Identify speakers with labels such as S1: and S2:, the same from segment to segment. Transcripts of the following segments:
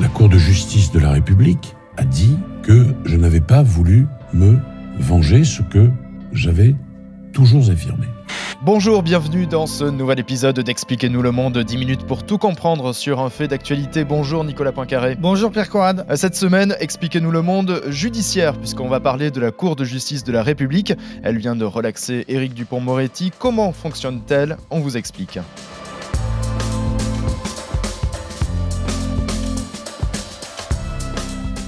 S1: La Cour de justice de la République a dit que je n'avais pas voulu me venger, ce que j'avais toujours affirmé.
S2: Bonjour, bienvenue dans ce nouvel épisode d'Expliquez-nous le monde, 10 minutes pour tout comprendre sur un fait d'actualité. Bonjour Nicolas Poincaré.
S3: Bonjour Pierre Corrade.
S2: Cette semaine, Expliquez-nous le monde judiciaire, puisqu'on va parler de la Cour de justice de la République. Elle vient de relaxer Éric Dupont-Moretti. Comment fonctionne-t-elle? On vous explique.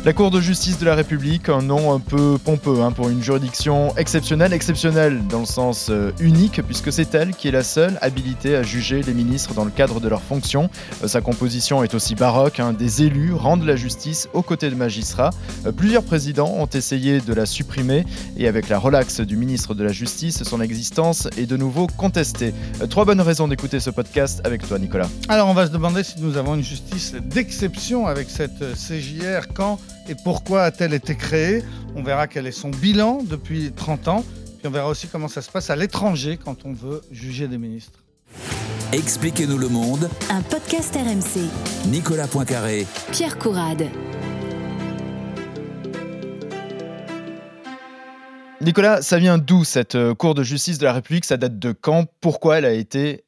S2: La Cour de justice de la République, un nom un peu pompeux hein, pour une juridiction exceptionnelle, exceptionnelle dans le sens euh, unique, puisque c'est elle qui est la seule habilitée à juger les ministres dans le cadre de leurs fonctions. Euh, sa composition est aussi baroque, hein, des élus rendent la justice aux côtés de magistrats. Euh, plusieurs présidents ont essayé de la supprimer, et avec la relaxe du ministre de la Justice, son existence est de nouveau contestée. trois bonnes raisons d'écouter ce podcast avec toi, Nicolas.
S3: Alors on va se demander si nous avons une justice d'exception avec cette CJR quand et pourquoi a-t-elle été créée On verra quel est son bilan depuis 30 ans. Puis on verra aussi comment ça se passe à l'étranger quand on veut juger des ministres.
S4: Expliquez-nous le monde.
S5: Un podcast RMC.
S4: Nicolas Poincaré.
S5: Pierre Courade.
S2: Nicolas, ça vient d'où cette euh, Cour de justice de la République? Ça date de quand? Pourquoi elle a été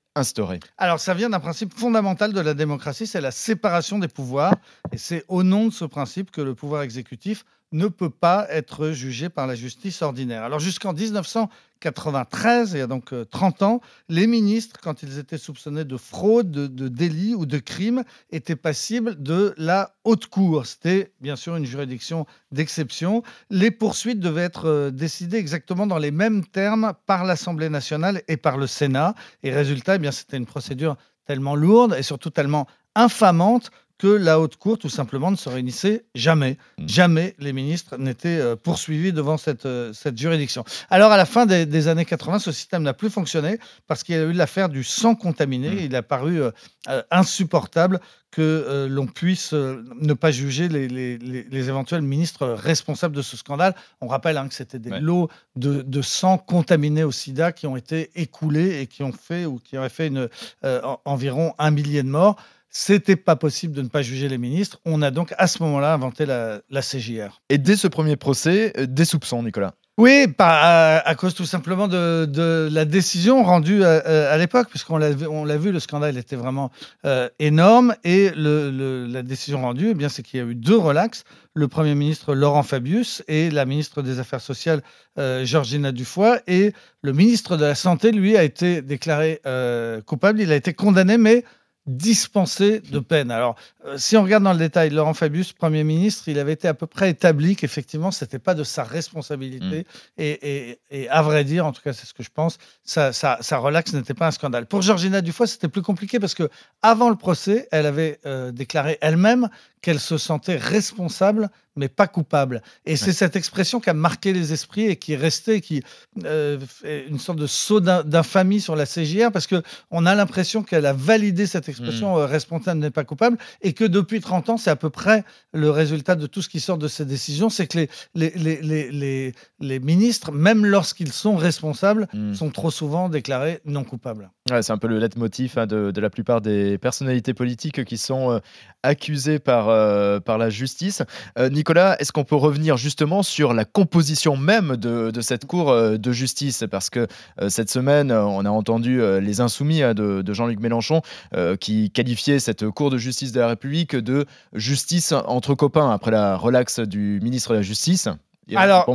S3: Alors, ça vient d'un principe fondamental de la démocratie, c'est la séparation des pouvoirs. Et c'est au nom de ce principe que le pouvoir exécutif ne peut pas être jugé par la justice ordinaire. Alors jusqu'en 1993, il y a donc 30 euh, ans, les ministres, quand ils étaient soupçonnés de fraude, de, de délit ou de crime, étaient passibles de la haute cour. C'était bien sûr une juridiction d'exception. Les poursuites devaient être euh, décidées exactement dans les mêmes termes par l'Assemblée nationale et par le Sénat. Et résultat, eh bien c'était une procédure tellement lourde et surtout tellement infamante que la haute cour, tout simplement, ne se réunissait jamais. Mm. Jamais les ministres n'étaient euh, poursuivis devant cette, euh, cette juridiction. Alors, à la fin des, années 80, ce système n'a plus fonctionné parce qu'il y a eu l'affaire du sang contaminé. Mm. Il a paru euh, insupportable que l'on puisse ne pas juger les, les, éventuels ministres responsables de ce scandale. On rappelle hein, que c'était des lots de, de, sang contaminé au sida qui ont été écoulés et qui ont fait ou qui auraient fait une, environ un millier de morts. C'était pas possible de ne pas juger les ministres. On a donc à ce moment-là inventé la, la CJR.
S2: Et dès ce premier procès, euh, des soupçons, Nicolas
S3: oui, à, cause tout simplement de, la décision rendue à, l'époque, puisqu'on l'a on l'a vu, le scandale était vraiment euh, énorme. Et la décision rendue, eh bien, c'est qu'il y a eu deux relax le Premier ministre Laurent Fabius et la ministre des Affaires sociales euh, Georgina Dufoy. Et le ministre de la Santé, lui, a été déclaré coupable. Il a été condamné, mais dispensé de peine. Alors, euh, si on regarde dans le détail, Laurent Fabius, Premier ministre, il avait été à peu près établi qu'effectivement, ce n'était pas de sa responsabilité. Mm. Et, à vrai dire, en tout cas, c'est ce que je pense, ça, ça, relaxe n'était pas un scandale. Pour Georgina Dufoy, c'était plus compliqué parce que avant le procès, elle avait euh, déclaré elle-même qu'elle se sentait responsable mais pas coupable. Et c'est cette expression qui a marqué les esprits et qui est restée, qui euh, fait une sorte de saut d'infamie sur la CJR, parce qu'on a l'impression qu'elle a validé cette expression hmm. euh, responsable n'est pas coupable, et que depuis 30 ans, c'est à peu près le résultat de tout ce qui sort de ces décisions, c'est que les, les, les, les, les ministres, même lorsqu'ils sont responsables, hmm. sont trop souvent déclarés non coupables.
S2: Ouais, c'est un peu le leitmotiv hein, de, de, la plupart des personnalités politiques qui sont euh, accusées par, par la justice. Nicolas, est-ce qu'on peut revenir justement sur la composition même de, cette Cour euh, de justice? Parce que euh, cette semaine, on a entendu euh, les insoumis hein, de, Jean-Luc Mélenchon qui qualifiaient cette Cour de justice de la République de justice entre copains après la relaxe du ministre de la Justice.
S3: Alors,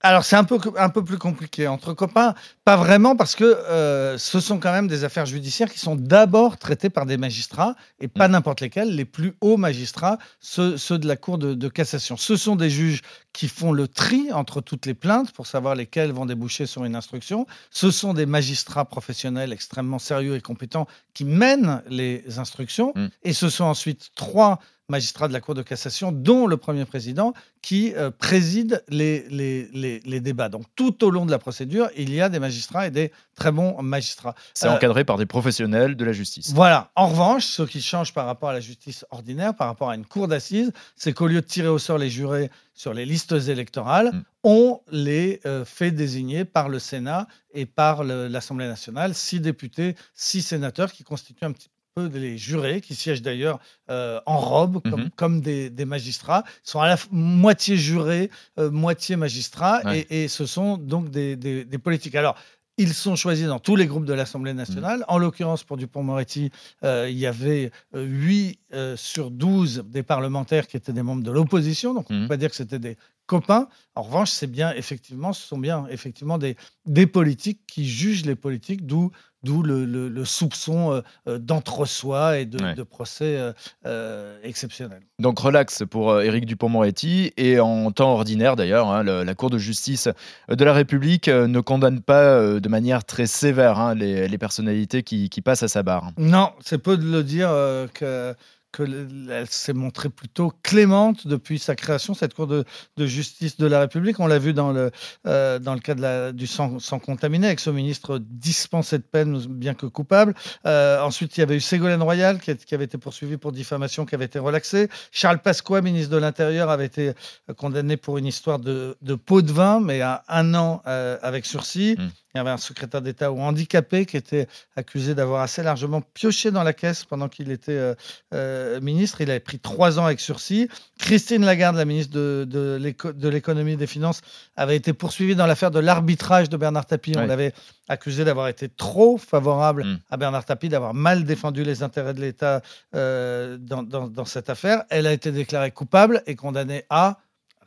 S3: alors c'est un peu, un peu plus compliqué. Entre copains, pas vraiment, parce que euh, ce sont quand même des affaires judiciaires qui sont d'abord traitées par des magistrats, et pas mm. n'importe lesquels, les plus hauts magistrats, ceux, de la Cour de, cassation. Ce sont des juges qui font le tri entre toutes les plaintes pour savoir lesquelles vont déboucher sur une instruction. Ce sont des magistrats professionnels extrêmement sérieux et compétents qui mènent les instructions. Mm. Et ce sont ensuite trois magistrats de la Cour de cassation, dont le premier président, qui euh, préside les, les, les, débats. Donc tout au long de la procédure, il y a des magistrats et des très bons magistrats.
S2: C'est euh, encadré par des professionnels de la justice.
S3: Voilà. En revanche, ce qui change par rapport à la justice ordinaire, par rapport à une cour d'assises, c'est qu'au lieu de tirer au sort les jurés sur les listes électorales, mm. on les euh, fait désigner par le Sénat et par l'Assemblée nationale, six députés, six sénateurs qui constituent un petit peu les jurés, qui siègent d'ailleurs euh, en robe, comme,
S2: Mhm.
S3: comme des, des magistrats, sont à la moitié jurés, euh, moitié magistrats,
S2: Ouais.
S3: et, et ce sont donc des, des- des politiques. Alors, ils sont choisis dans tous les groupes de l'Assemblée nationale. En l'occurrence, pour Dupont-Moretti, euh, il y avait 8 sur 12 des parlementaires qui étaient des membres de l'opposition. Donc, on ne
S2: Mhm.
S3: peut pas dire que c'était des copains. En revanche, c'est bien, effectivement, ce sont bien, effectivement, des, des politiques qui jugent les politiques, d'où d'où le, le- le soupçon euh, euh, d'entre-soi et de,
S2: Ouais.
S3: de procès euh, exceptionnels.
S2: Donc relax pour Éric Dupont-Moretti et en temps ordinaire d'ailleurs, hein, la Cour de justice de la République ne condamne pas de manière très sévère hein, les, les personnalités qui, qui passent à sa barre.
S3: Non, c'est peu de le dire que que le- elle s'est montrée plutôt clémente depuis sa création, cette Cour de, justice de la République. On l'a vu dans le, euh, dans le cas du sang, sang contaminé, avec ce ministre dispensé de peine, bien que coupable. Euh, ensuite, il y avait eu Ségolène Royal, qui, avait été poursuivi pour diffamation, qui avait été relaxé. Charles Pasqua, ministre de l'Intérieur, avait été condamné pour une histoire de, de pot de vin, mais à un an euh, avec sursis.
S2: Mm.
S3: Il y avait un secrétaire d'État ou handicapé qui était accusé d'avoir assez largement pioché dans la caisse pendant qu'il était euh, euh, ministre. Il avait pris trois ans avec sursis. Christine Lagarde, la ministre de, de l'éco- de l'économie et des finances, avait été poursuivie dans l'affaire de l'arbitrage de Bernard Tapie. On l'avait accusé d'avoir été trop favorable
S2: Mm.
S3: à Bernard Tapie, d'avoir mal défendu les intérêts de l'État euh, dans, dans- dans cette affaire. Elle a été déclarée coupable et condamnée à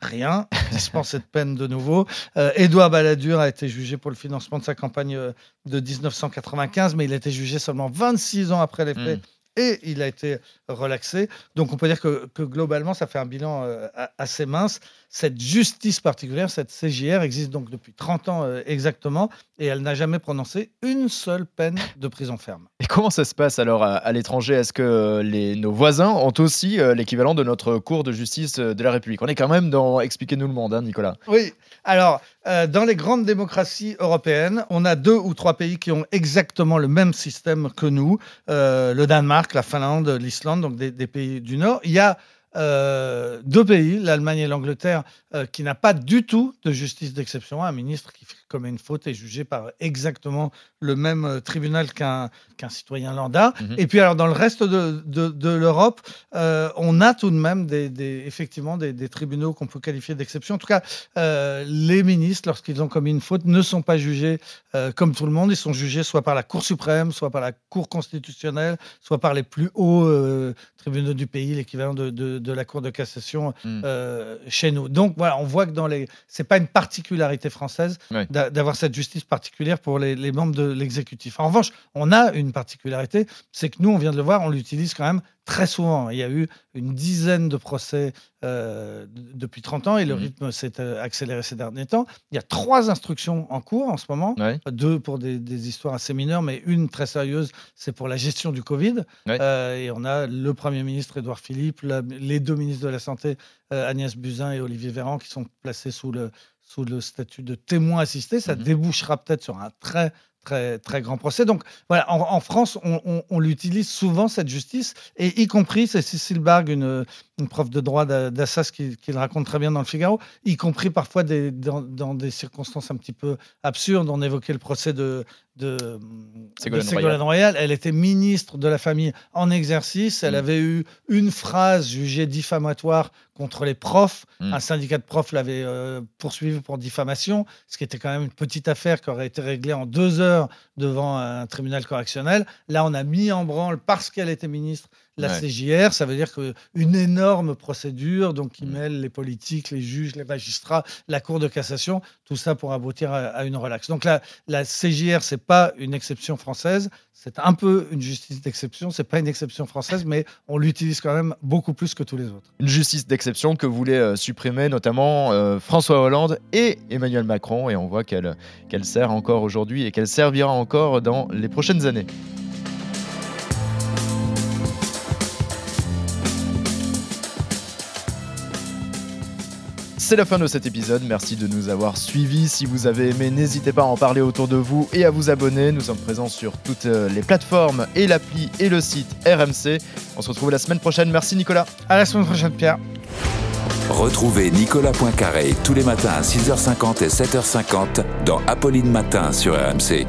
S3: rien, dispensée de peine de nouveau. Euh, Édouard Balladur a été jugé pour le financement de sa campagne euh, de 1995, mais il a été jugé seulement 26 ans après les faits.
S2: Mm.
S3: Et il a été relaxé. Donc on peut dire que, que globalement, ça fait un bilan euh, assez mince. Cette justice particulière, cette CJR, existe donc depuis 30 ans euh, exactement, et elle n'a jamais prononcé une seule peine de prison ferme.
S2: Et comment ça se passe alors à, à l'étranger? Est-ce que euh, les, nos voisins ont aussi euh, l'équivalent de notre Cour de justice de la République? On est quand même dans Expliquez-nous le monde, hein, Nicolas.
S3: Oui, alors, euh, dans les grandes démocraties européennes, on a deux ou trois pays qui ont exactement le même système que nous. Euh, le Danemark, la Finlande, l'Islande, donc des, des pays du Nord. Il y a euh, deux pays, l'Allemagne et l'Angleterre, euh, qui n'a pas du tout de justice d'exception. Un ministre qui commet une faute est jugé par exactement le même euh, tribunal qu'un citoyen lambda.
S2: Mhm.
S3: Et puis alors dans le reste de, de- de l'Europe, euh, on a tout de même des, des- effectivement des, des tribunaux qu'on peut qualifier d'exception. En tout cas, les ministres, lorsqu'ils ont commis une faute, ne sont pas jugés comme tout le monde. Ils sont jugés soit par la Cour suprême, soit par la Cour constitutionnelle, soit par les plus hauts tribunaux du pays, l'équivalent de, de- de la Cour de cassation
S2: Mm.
S3: euh, chez nous. Donc voilà, on voit que dans les, c'est pas une particularité française d'avoir cette justice particulière pour les, les membres de l'exécutif. En revanche, on a une particularité, c'est que nous, on vient de le voir, on l'utilise quand même très souvent. Il y a eu une dizaine de procès euh, depuis 30 ans et le
S2: Mhm.
S3: rythme s'est euh, accéléré ces derniers temps. Il y a trois instructions en cours en ce moment.
S2: Ouais.
S3: Deux pour des, des histoires assez mineures, mais une très sérieuse, c'est pour la gestion du Covid.
S2: Ouais.
S3: Euh, et on a le Premier ministre Édouard Philippe, la- les deux ministres de la Santé, euh, Agnès Buzyn et Olivier Véran, qui sont placés sous le, sous le statut de témoin assisté. Ça
S2: Mhm.
S3: débouchera peut-être sur un très très très grand procès. Donc voilà, en, France, on, on- on l'utilise souvent cette justice, et y compris, c'est Cécile Bargue, une, une prof de droit d'A- d'Assas, qui, qui le raconte très bien dans le Figaro, y compris parfois des, dans, dans des circonstances un petit peu absurdes. On évoquait le procès de, de, Ségolène Royal. Elle était ministre de la famille en exercice. Elle
S2: Mm.
S3: avait eu une phrase jugée diffamatoire contre les profs.
S2: Mm.
S3: Un syndicat de profs l'avait euh, poursuivi pour diffamation, ce qui était quand même une petite affaire qui aurait été réglée en deux heures devant un tribunal correctionnel. Là, on a mis en branle, parce qu'elle était ministre, la
S2: Ouais.
S3: CJR. Ça veut dire qu'une énorme procédure donc, qui
S2: Mm.
S3: mêle les politiques, les juges, les magistrats, la Cour de cassation, tout ça pour aboutir à, à une relaxe. Donc la, la CJR, c'est pas une exception française, c'est un peu une justice d'exception, c'est pas une exception française, mais on l'utilise quand même beaucoup plus que tous les autres.
S2: Une justice d'exception que voulaient euh, supprimer notamment euh, François Hollande et Emmanuel Macron. Et on voit qu'elle qu'elle sert encore aujourd'hui et qu'elle servira encore dans les prochaines années. C'est la fin de cet épisode, merci de nous avoir suivis. Si vous avez aimé, n'hésitez pas à en parler autour de vous et à vous abonner. Nous sommes présents sur toutes euh, les plateformes et l'appli et le site RMC. On se retrouve la semaine prochaine. Merci Nicolas.
S3: À la semaine prochaine, Pierre.
S4: Retrouvez Nicolas Poincaré tous les matins à 6h50 et 7h50 dans Apolline Matin sur RMC.